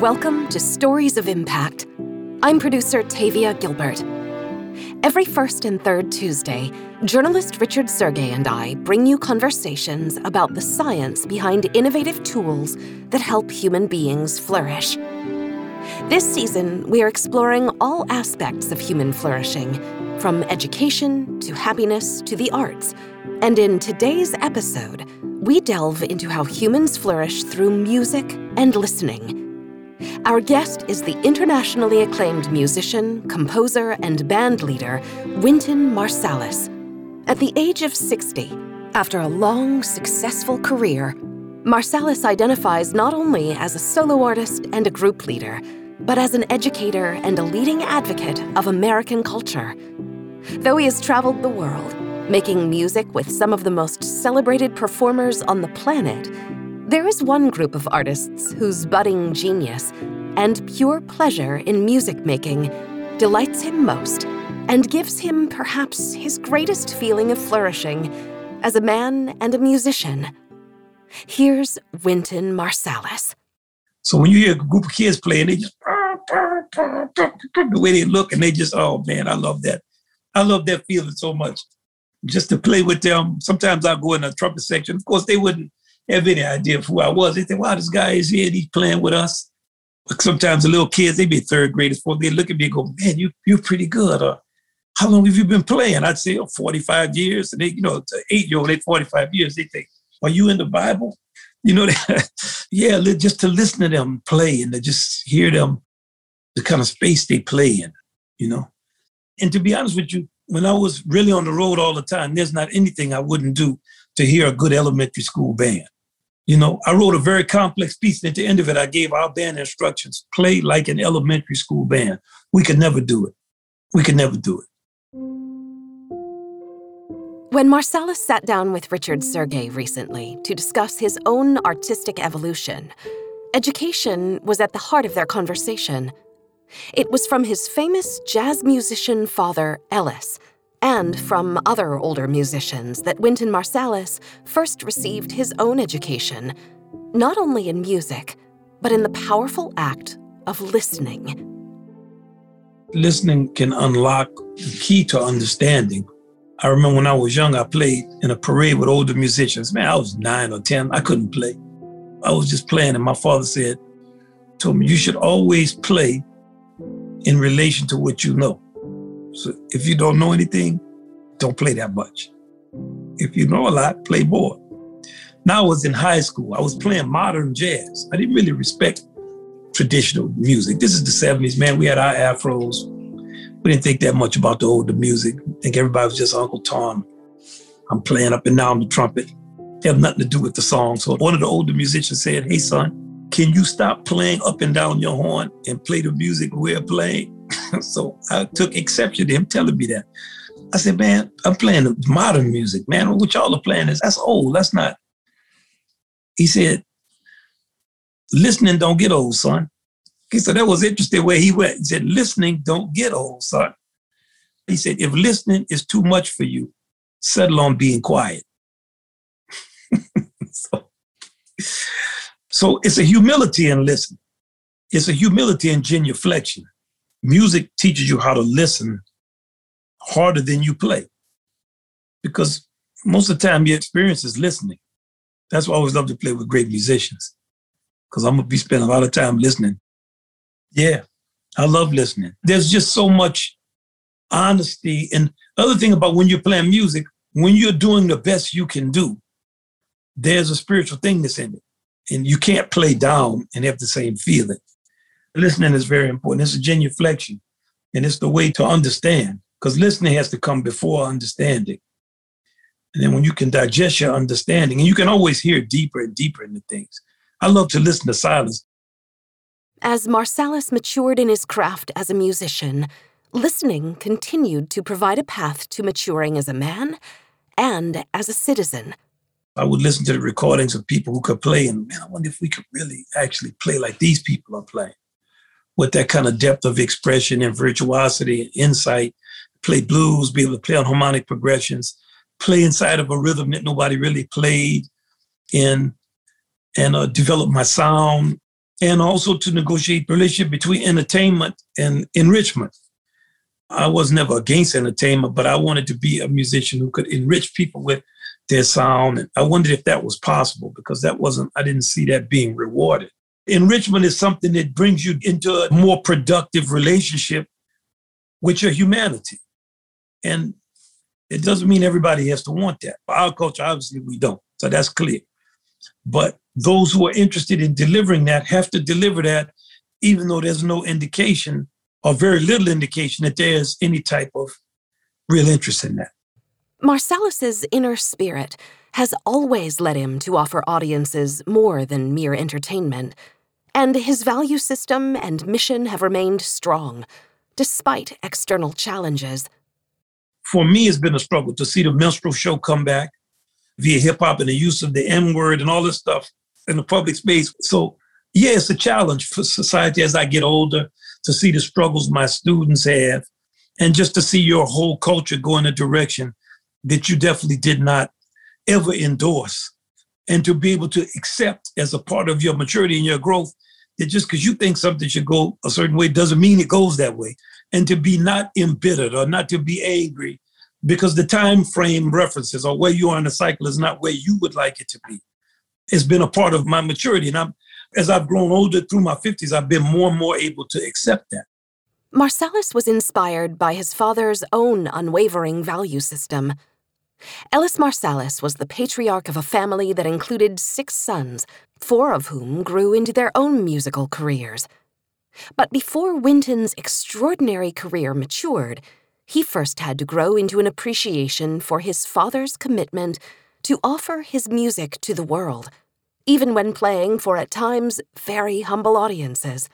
Welcome to Stories of Impact. I'm producer Tavia Gilbert. Every first and third Tuesday, journalist Richard Sergay and I bring you conversations about the science behind innovative tools that help human beings flourish. This season, we are exploring all aspects of human flourishing, from education to happiness to the arts. And in today's episode, we delve into how humans flourish through music and listening. Our guest is the internationally acclaimed musician, composer, and band leader, Wynton Marsalis. At the age of 60, after a long, successful career, Marsalis identifies not only as a solo artist and a group leader, but as an educator and a leading advocate of American culture. Though he has traveled the world, making music with some of the most celebrated performers on the planet, there is one group of artists whose budding genius and pure pleasure in music making delights him most and gives him perhaps his greatest feeling of flourishing as a man and a musician. Here's Wynton Marsalis. So when you hear a group of kids playing, they just the way they look and they just, oh man, I love that. I love that feeling so much. Just to play with them. Sometimes I'll go in the trumpet section. Of course, they wouldn't have any idea of who I was. They think, wow, this guy is here, he's playing with us. Sometimes the little kids, they be third graders, fourth, they look at me and go, man, you, you're pretty good. Or, how long have you been playing? I'd say, oh, 45 years. And they, you know, eight-year-old, they 45 years. They think, are you in the Bible? You know, yeah, just to listen to them play and to just hear them, the kind of space they play in, you know. And to be honest with you, when I was really on the road all the time, there's not anything I wouldn't do to hear a good elementary school band. You know, I wrote a very complex piece, and at the end of it, I gave our band instructions play like an elementary school band. We could never do it. We could never do it. When Marsalis sat down with Richard Sergay recently to discuss his own artistic evolution, education was at the heart of their conversation. It was from his famous jazz musician father, Ellis, and from other older musicians that Wynton Marsalis first received his own education, not only in music, but in the powerful act of listening. Listening can unlock the key to understanding. I remember when I was young, I played in a parade with older musicians. Man, I was nine or 10. I couldn't play. I was just playing, and my father said, told me, you should always play in relation to what you know. So if you don't know anything, don't play that much. If you know a lot, play more. Now I was in high school. I was playing modern jazz. I didn't really respect traditional music. This is the 70s, man. We had our afros. We didn't think that much about the older music. I think everybody was just Uncle Tom. I'm playing up and down the trumpet. It have nothing to do with the song. So one of the older musicians said, Hey son, can you stop playing up and down your horn and play the music we're playing? so I took exception to him telling me that. I said, man, I'm playing modern music, man. What y'all are playing is that's old. That's not. He said, listening don't get old, son. He said that was interesting where he went. He said, listening don't get old, son. He said, if listening is too much for you, settle on being quiet. so, so it's a humility in listening. It's a humility in genuflection music teaches you how to listen harder than you play. Because most of the time your experience is listening. That's why I always love to play with great musicians. Because I'm gonna be spending a lot of time listening. Yeah, I love listening. There's just so much honesty. And other thing about when you're playing music, when you're doing the best you can do, there's a spiritual thing that's in it. And you can't play down and have the same feeling. Listening is very important. It's a genuflection, and it's the way to understand, because listening has to come before understanding. And then when you can digest your understanding, and you can always hear deeper and deeper into things. I love to listen to silence. As Marsalis matured in his craft as a musician, listening continued to provide a path to maturing as a man and as a citizen. I would listen to the recordings of people who could play, and man, I wonder if we could really actually play like these people are playing with that kind of depth of expression and virtuosity and insight, play blues, be able to play on harmonic progressions, play inside of a rhythm that nobody really played in, and uh, develop my sound. and also to negotiate relationship between entertainment and enrichment. I was never against entertainment, but I wanted to be a musician who could enrich people with their sound. And I wondered if that was possible because that wasn't, I didn't see that being rewarded. Enrichment is something that brings you into a more productive relationship with your humanity. And it doesn't mean everybody has to want that. For our culture, obviously, we don't. So that's clear. But those who are interested in delivering that have to deliver that, even though there's no indication or very little indication that there's any type of real interest in that. Marsalis's inner spirit has always led him to offer audiences more than mere entertainment, and his value system and mission have remained strong, despite external challenges. For me, it's been a struggle to see the minstrel show come back via hip hop and the use of the M word and all this stuff in the public space. So, yeah, it's a challenge for society as I get older to see the struggles my students have and just to see your whole culture go in a direction that you definitely did not ever endorse. And to be able to accept as a part of your maturity and your growth just because you think something should go a certain way doesn't mean it goes that way. And to be not embittered or not to be angry because the time frame references or where you are in the cycle is not where you would like it to be. It's been a part of my maturity. And I'm as I've grown older through my 50s, I've been more and more able to accept that. Marsalis was inspired by his father's own unwavering value system. Ellis Marsalis was the patriarch of a family that included six sons, four of whom grew into their own musical careers. But before Wynton's extraordinary career matured, he first had to grow into an appreciation for his father's commitment to offer his music to the world even when playing for at times very humble audiences.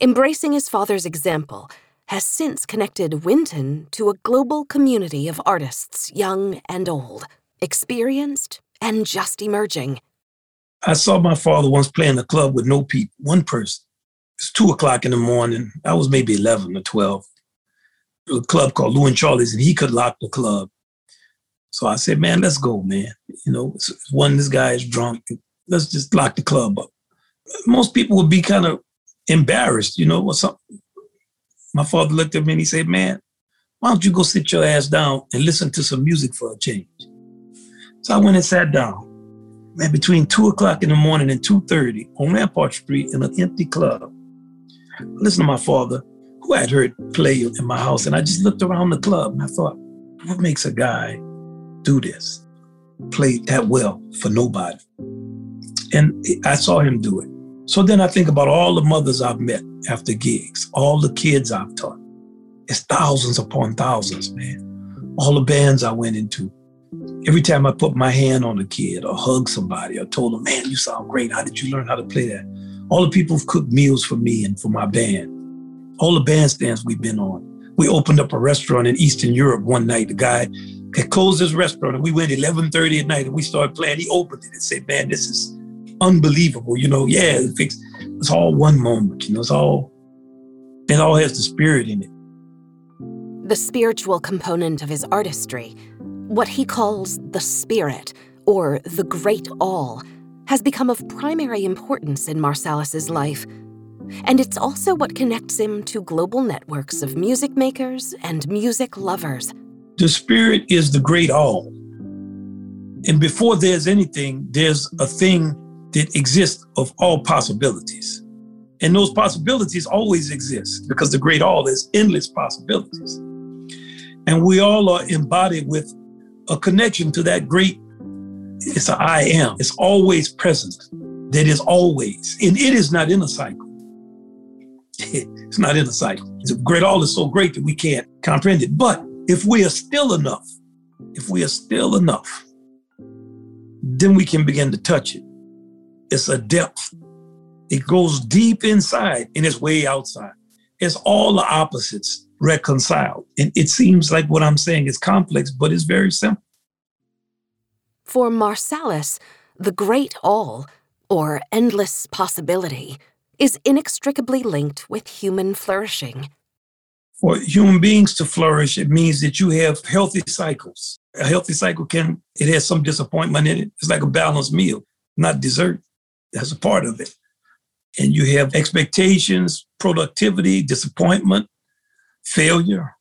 Embracing his father's example has since connected Wynton to a global community of artists, young and old, experienced and just emerging. I saw my father once playing a club with no people, one person. It's two o'clock in the morning. I was maybe 11 or 12. A club called Lou and Charlie's, and he could lock the club. So I said, man, let's go, man. You know, one, this guy is drunk. Let's just lock the club up. Most people would be kind of embarrassed, you know, or something. My father looked at me and he said, man, why don't you go sit your ass down and listen to some music for a change? So I went and sat down. Man, between two o'clock in the morning and 2.30 on Rampart Street in an empty club. I listened to my father, who I had heard play in my house, and I just looked around the club and I thought, what makes a guy do this, play that well for nobody. And I saw him do it. So then I think about all the mothers I've met after gigs, all the kids I've taught. It's thousands upon thousands, man. All the bands I went into. Every time I put my hand on a kid or hug somebody or told them, man, you sound great. How did you learn how to play that? All the people who've cooked meals for me and for my band. All the bandstands we've been on. We opened up a restaurant in Eastern Europe one night. The guy had closed his restaurant and we went 11.30 at night and we started playing. He opened it and said, man, this is unbelievable. You know, yeah, it fixed, it's all one moment. You know, it's all, it all has the spirit in it. The spiritual component of his artistry, what he calls the spirit or the great all, has become of primary importance in Marsalis's life. And it's also what connects him to global networks of music makers and music lovers. The spirit is the great all. And before there's anything, there's a thing that exist of all possibilities. And those possibilities always exist because the great all is endless possibilities. And we all are embodied with a connection to that great, it's an I am. It's always present. That is always. And it is not in a cycle. It's not in a cycle. The great all is so great that we can't comprehend it. But if we are still enough, if we are still enough, then we can begin to touch it. It's a depth. It goes deep inside and it's way outside. It's all the opposites reconciled. And it seems like what I'm saying is complex, but it's very simple. For Marsalis, the great all, or endless possibility, is inextricably linked with human flourishing for human beings to flourish, it means that you have healthy cycles. A healthy cycle can, it has some disappointment in it. It's like a balanced meal, not dessert. That's a part of it. and you have expectations, productivity, disappointment, failure,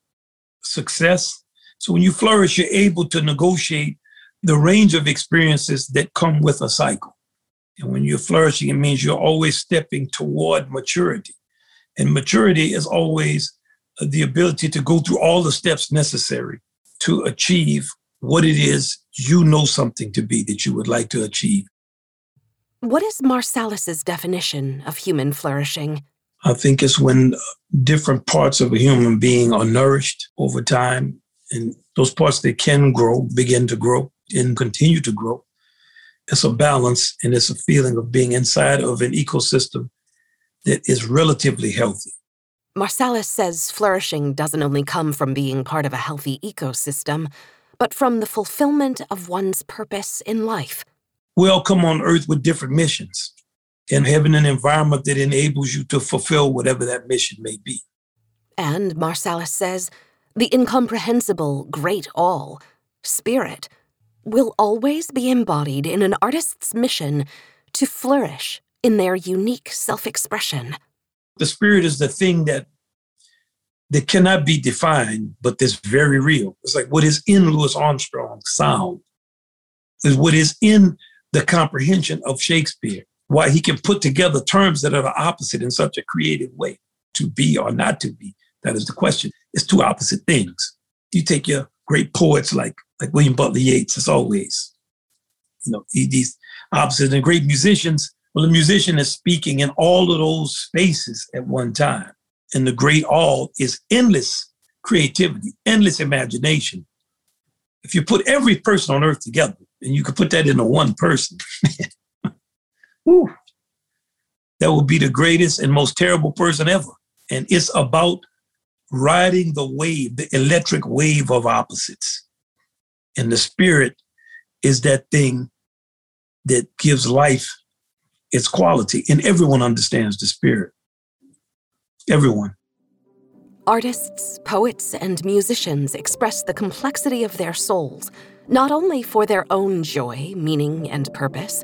success. So when you flourish, you're able to negotiate the range of experiences that come with a cycle. And when you're flourishing, it means you're always stepping toward maturity. And maturity is always the ability to go through all the steps necessary to achieve what it is you know something to be that you would like to achieve. What is Marsalis's definition of human flourishing? I think it's when different parts of a human being are nourished over time, and those parts that can grow begin to grow and continue to grow. It's a balance and it's a feeling of being inside of an ecosystem that is relatively healthy. Marsalis says flourishing doesn't only come from being part of a healthy ecosystem, but from the fulfillment of one's purpose in life. We all come on earth with different missions and having an environment that enables you to fulfill whatever that mission may be. And Marsalis says the incomprehensible great all, spirit, will always be embodied in an artist's mission to flourish in their unique self expression. The spirit is the thing that that cannot be defined, but that's very real. It's like what is in Louis Armstrong's sound is what is in the comprehension of Shakespeare. Why he can put together terms that are the opposite in such a creative way. To be or not to be, that is the question. It's two opposite things. You take your great poets like like William Butler Yeats, as always, you know, these opposites and great musicians. Well, the musician is speaking in all of those spaces at one time. And the great all is endless creativity, endless imagination. If you put every person on earth together and you could put that into one person, whew, that would be the greatest and most terrible person ever. And it's about riding the wave, the electric wave of opposites. And the spirit is that thing that gives life its quality. And everyone understands the spirit. Everyone. Artists, poets, and musicians express the complexity of their souls, not only for their own joy, meaning, and purpose,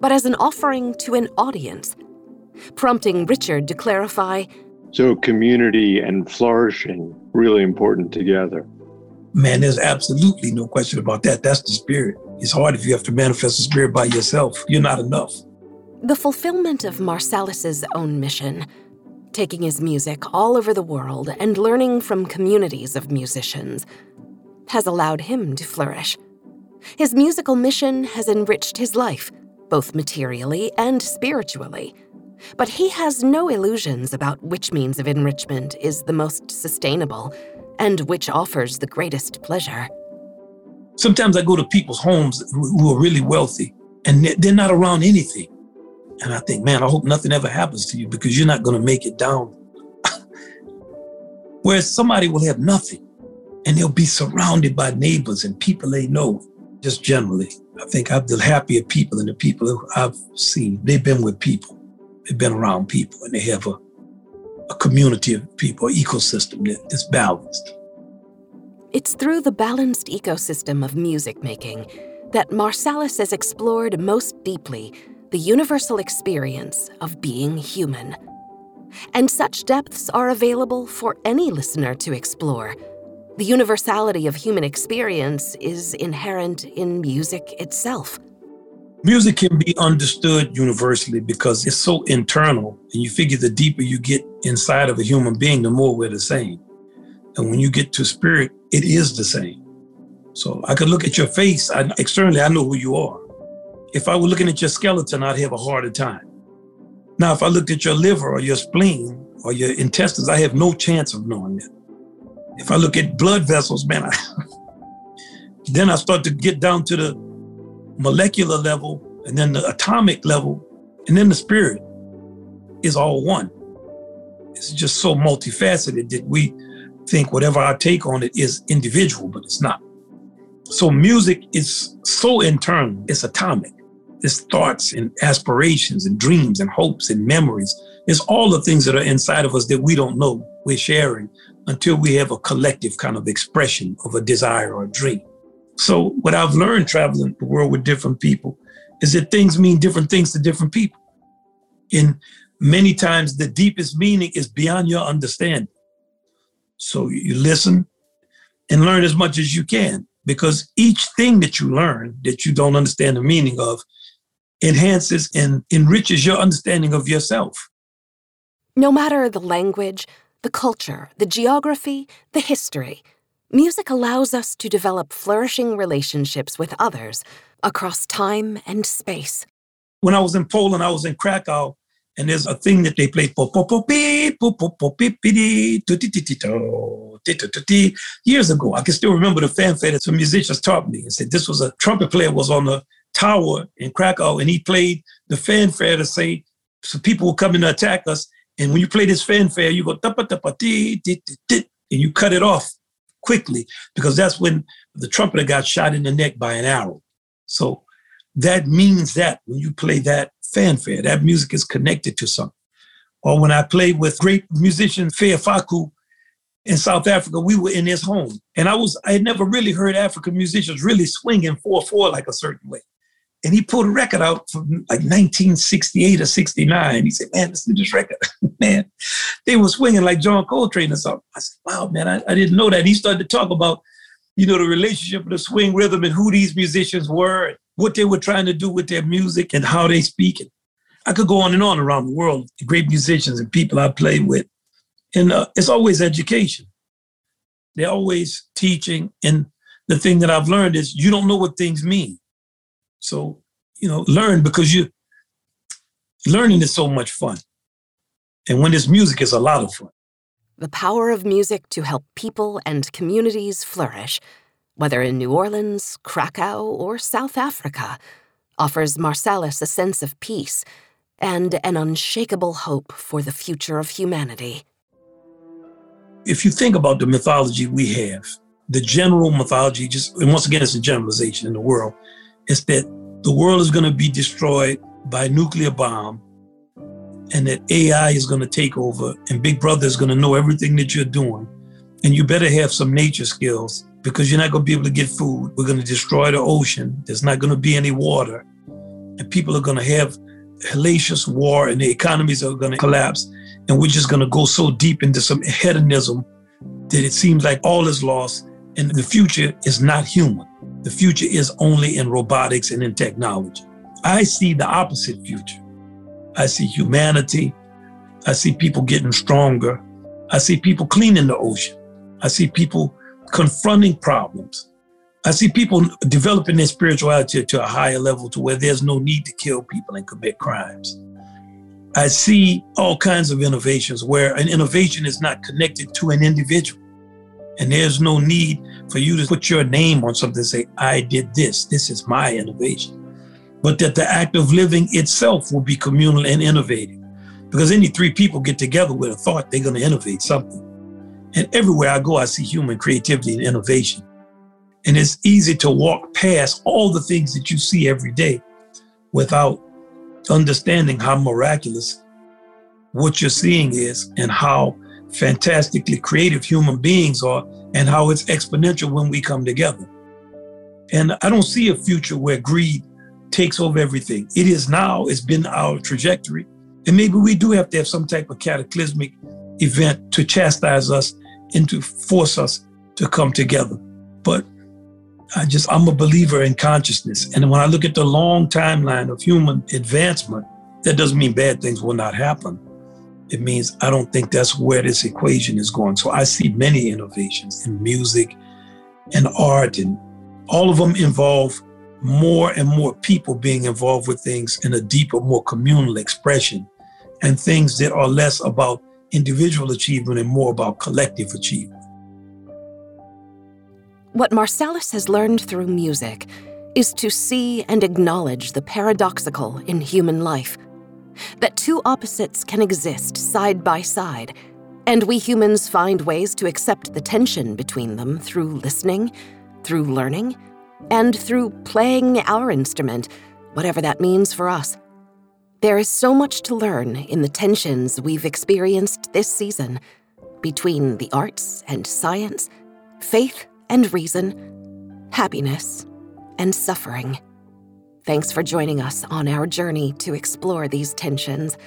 but as an offering to an audience, prompting Richard to clarify So, community and flourishing really important together. Man, there's absolutely no question about that. That's the spirit. It's hard if you have to manifest the spirit by yourself. You're not enough. The fulfillment of Marsalis's own mission taking his music all over the world and learning from communities of musicians, has allowed him to flourish. His musical mission has enriched his life, both materially and spiritually. But he has no illusions about which means of enrichment is the most sustainable and which offers the greatest pleasure. Sometimes I go to people's homes who are really wealthy and they're not around anything. And I think, man, I hope nothing ever happens to you because you're not going to make it down. Whereas somebody will have nothing and they'll be surrounded by neighbors and people they know, just generally. I think I'm the happier people and the people I've seen. They've been with people, they've been around people, and they have a, a community of people, ecosystem that is balanced. It's through the balanced ecosystem of music making that Marsalis has explored most deeply the universal experience of being human. And such depths are available for any listener to explore. The universality of human experience is inherent in music itself. Music can be understood universally because it's so internal, and you figure the deeper you get inside of a human being, the more we're the same. And when you get to spirit, it is the same. So I could look at your face, I, externally, I know who you are. If I were looking at your skeleton, I'd have a harder time. Now, if I looked at your liver or your spleen or your intestines, I have no chance of knowing that. If I look at blood vessels, man, I, then I start to get down to the molecular level and then the atomic level, and then the spirit is all one. It's just so multifaceted that we think whatever our take on it is individual, but it's not. So music is so internal, it's atomic. It's thoughts and aspirations and dreams and hopes and memories. It's all the things that are inside of us that we don't know we're sharing until we have a collective kind of expression of a desire or a dream. So, what I've learned traveling the world with different people is that things mean different things to different people. And many times the deepest meaning is beyond your understanding. So you listen and learn as much as you can because each thing that you learn that you don't understand the meaning of enhances and enriches your understanding of yourself. No matter the language, the culture, the geography, the history, music allows us to develop flourishing relationships with others across time and space. When I was in Poland, I was in Krakow, and there's a thing that they play years ago. I can still remember the fanfare that some musicians taught me and said this was a trumpet player was on the tower in Krakow, and he played the fanfare to say so people were coming to attack us. And when you play this fanfare, you go and you cut it off quickly because that's when the trumpeter got shot in the neck by an arrow. So that means that when you play that fanfare, that music is connected to something. Or when I played with great musician Feya Faku in South Africa, we were in his home. And I was, I had never really heard African musicians really swinging 4-4 like a certain way. And he pulled a record out from like 1968 or 69. He said, man, listen to this record. man, they were swinging like John Coltrane or something. I said, wow, man, I, I didn't know that. He started to talk about, you know, the relationship of the swing rhythm and who these musicians were, and what they were trying to do with their music and how they speak it. I could go on and on around the world, great musicians and people I played with. And uh, it's always education. They're always teaching. And the thing that I've learned is you don't know what things mean. So, you know, learn because you learning is so much fun. And when there's music, it's a lot of fun. The power of music to help people and communities flourish, whether in New Orleans, Krakow, or South Africa, offers Marsalis a sense of peace and an unshakable hope for the future of humanity. If you think about the mythology we have, the general mythology, just and once again, it's a generalization in the world, is that the world is going to be destroyed by nuclear bomb and that AI is going to take over and Big Brother is going to know everything that you're doing. And you better have some nature skills because you're not going to be able to get food. We're going to destroy the ocean. There's not going to be any water. And people are going to have hellacious war and the economies are going to collapse. And we're just going to go so deep into some hedonism that it seems like all is lost and the future is not human. The future is only in robotics and in technology. I see the opposite future. I see humanity. I see people getting stronger. I see people cleaning the ocean. I see people confronting problems. I see people developing their spirituality to a higher level to where there's no need to kill people and commit crimes. I see all kinds of innovations where an innovation is not connected to an individual. And there's no need for you to put your name on something and say, I did this, this is my innovation. But that the act of living itself will be communal and innovative. Because any three people get together with a thought, they're going to innovate something. And everywhere I go, I see human creativity and innovation. And it's easy to walk past all the things that you see every day without understanding how miraculous what you're seeing is and how fantastically creative human beings are and how it's exponential when we come together. And I don't see a future where greed takes over everything. It is now, it's been our trajectory. And maybe we do have to have some type of cataclysmic event to chastise us and to force us to come together. But I just, I'm a believer in consciousness. And when I look at the long timeline of human advancement, that doesn't mean bad things will not happen it means I don't think that's where this equation is going. So I see many innovations in music and art, and all of them involve more and more people being involved with things in a deeper, more communal expression, and things that are less about individual achievement and more about collective achievement. What Marsalis has learned through music is to see and acknowledge the paradoxical in human life that two opposites can exist side by side, and we humans find ways to accept the tension between them through listening, through learning, and through playing our instrument, whatever that means for us. There is so much to learn in the tensions we've experienced this season between the arts and science, faith and reason, happiness and suffering. Thanks for joining us on our journey to explore these tensions.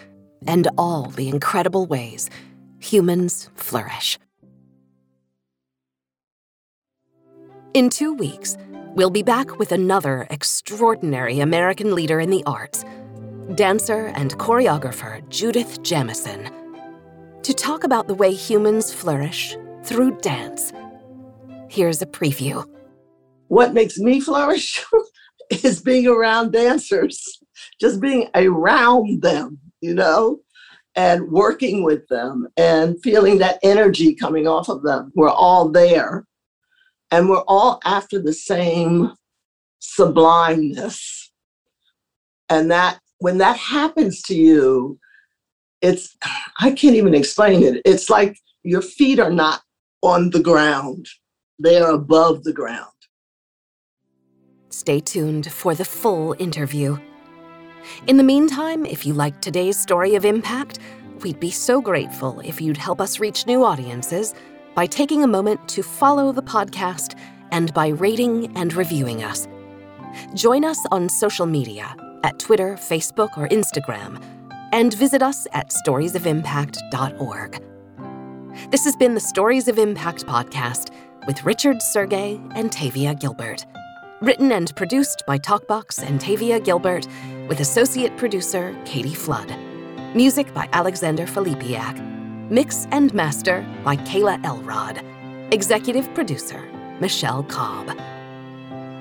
and all the incredible ways humans flourish. In two weeks, we'll be back with another extraordinary American leader in the arts, dancer and choreographer Judith Jamison, to talk about the way humans flourish through dance. Here's a preview. What makes me flourish is being around dancers, just being around them, you know, and working with them and feeling that energy coming off of them. We're all there and we're all after the same sublimeness. And that when that happens to you, it's, I can't even explain it. It's like your feet are not on the ground, they are above the ground. Stay tuned for the full interview. In the meantime, if you liked today's story of impact, we'd be so grateful if you'd help us reach new audiences by taking a moment to follow the podcast and by rating and reviewing us. Join us on social media at Twitter, Facebook, or Instagram, and visit us at storiesofimpact.org. This has been the Stories of Impact podcast with Richard Sergay and Tavia Gilbert. Written and produced by Talkbox and Tavia Gilbert, with associate producer Katie Flood. Music by Alexander Filipiak. Mix and master by Kayla Elrod. Executive producer Michelle Cobb.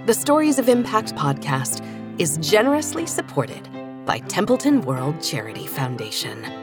The Stories of Impact podcast is generously supported by Templeton World Charity Foundation.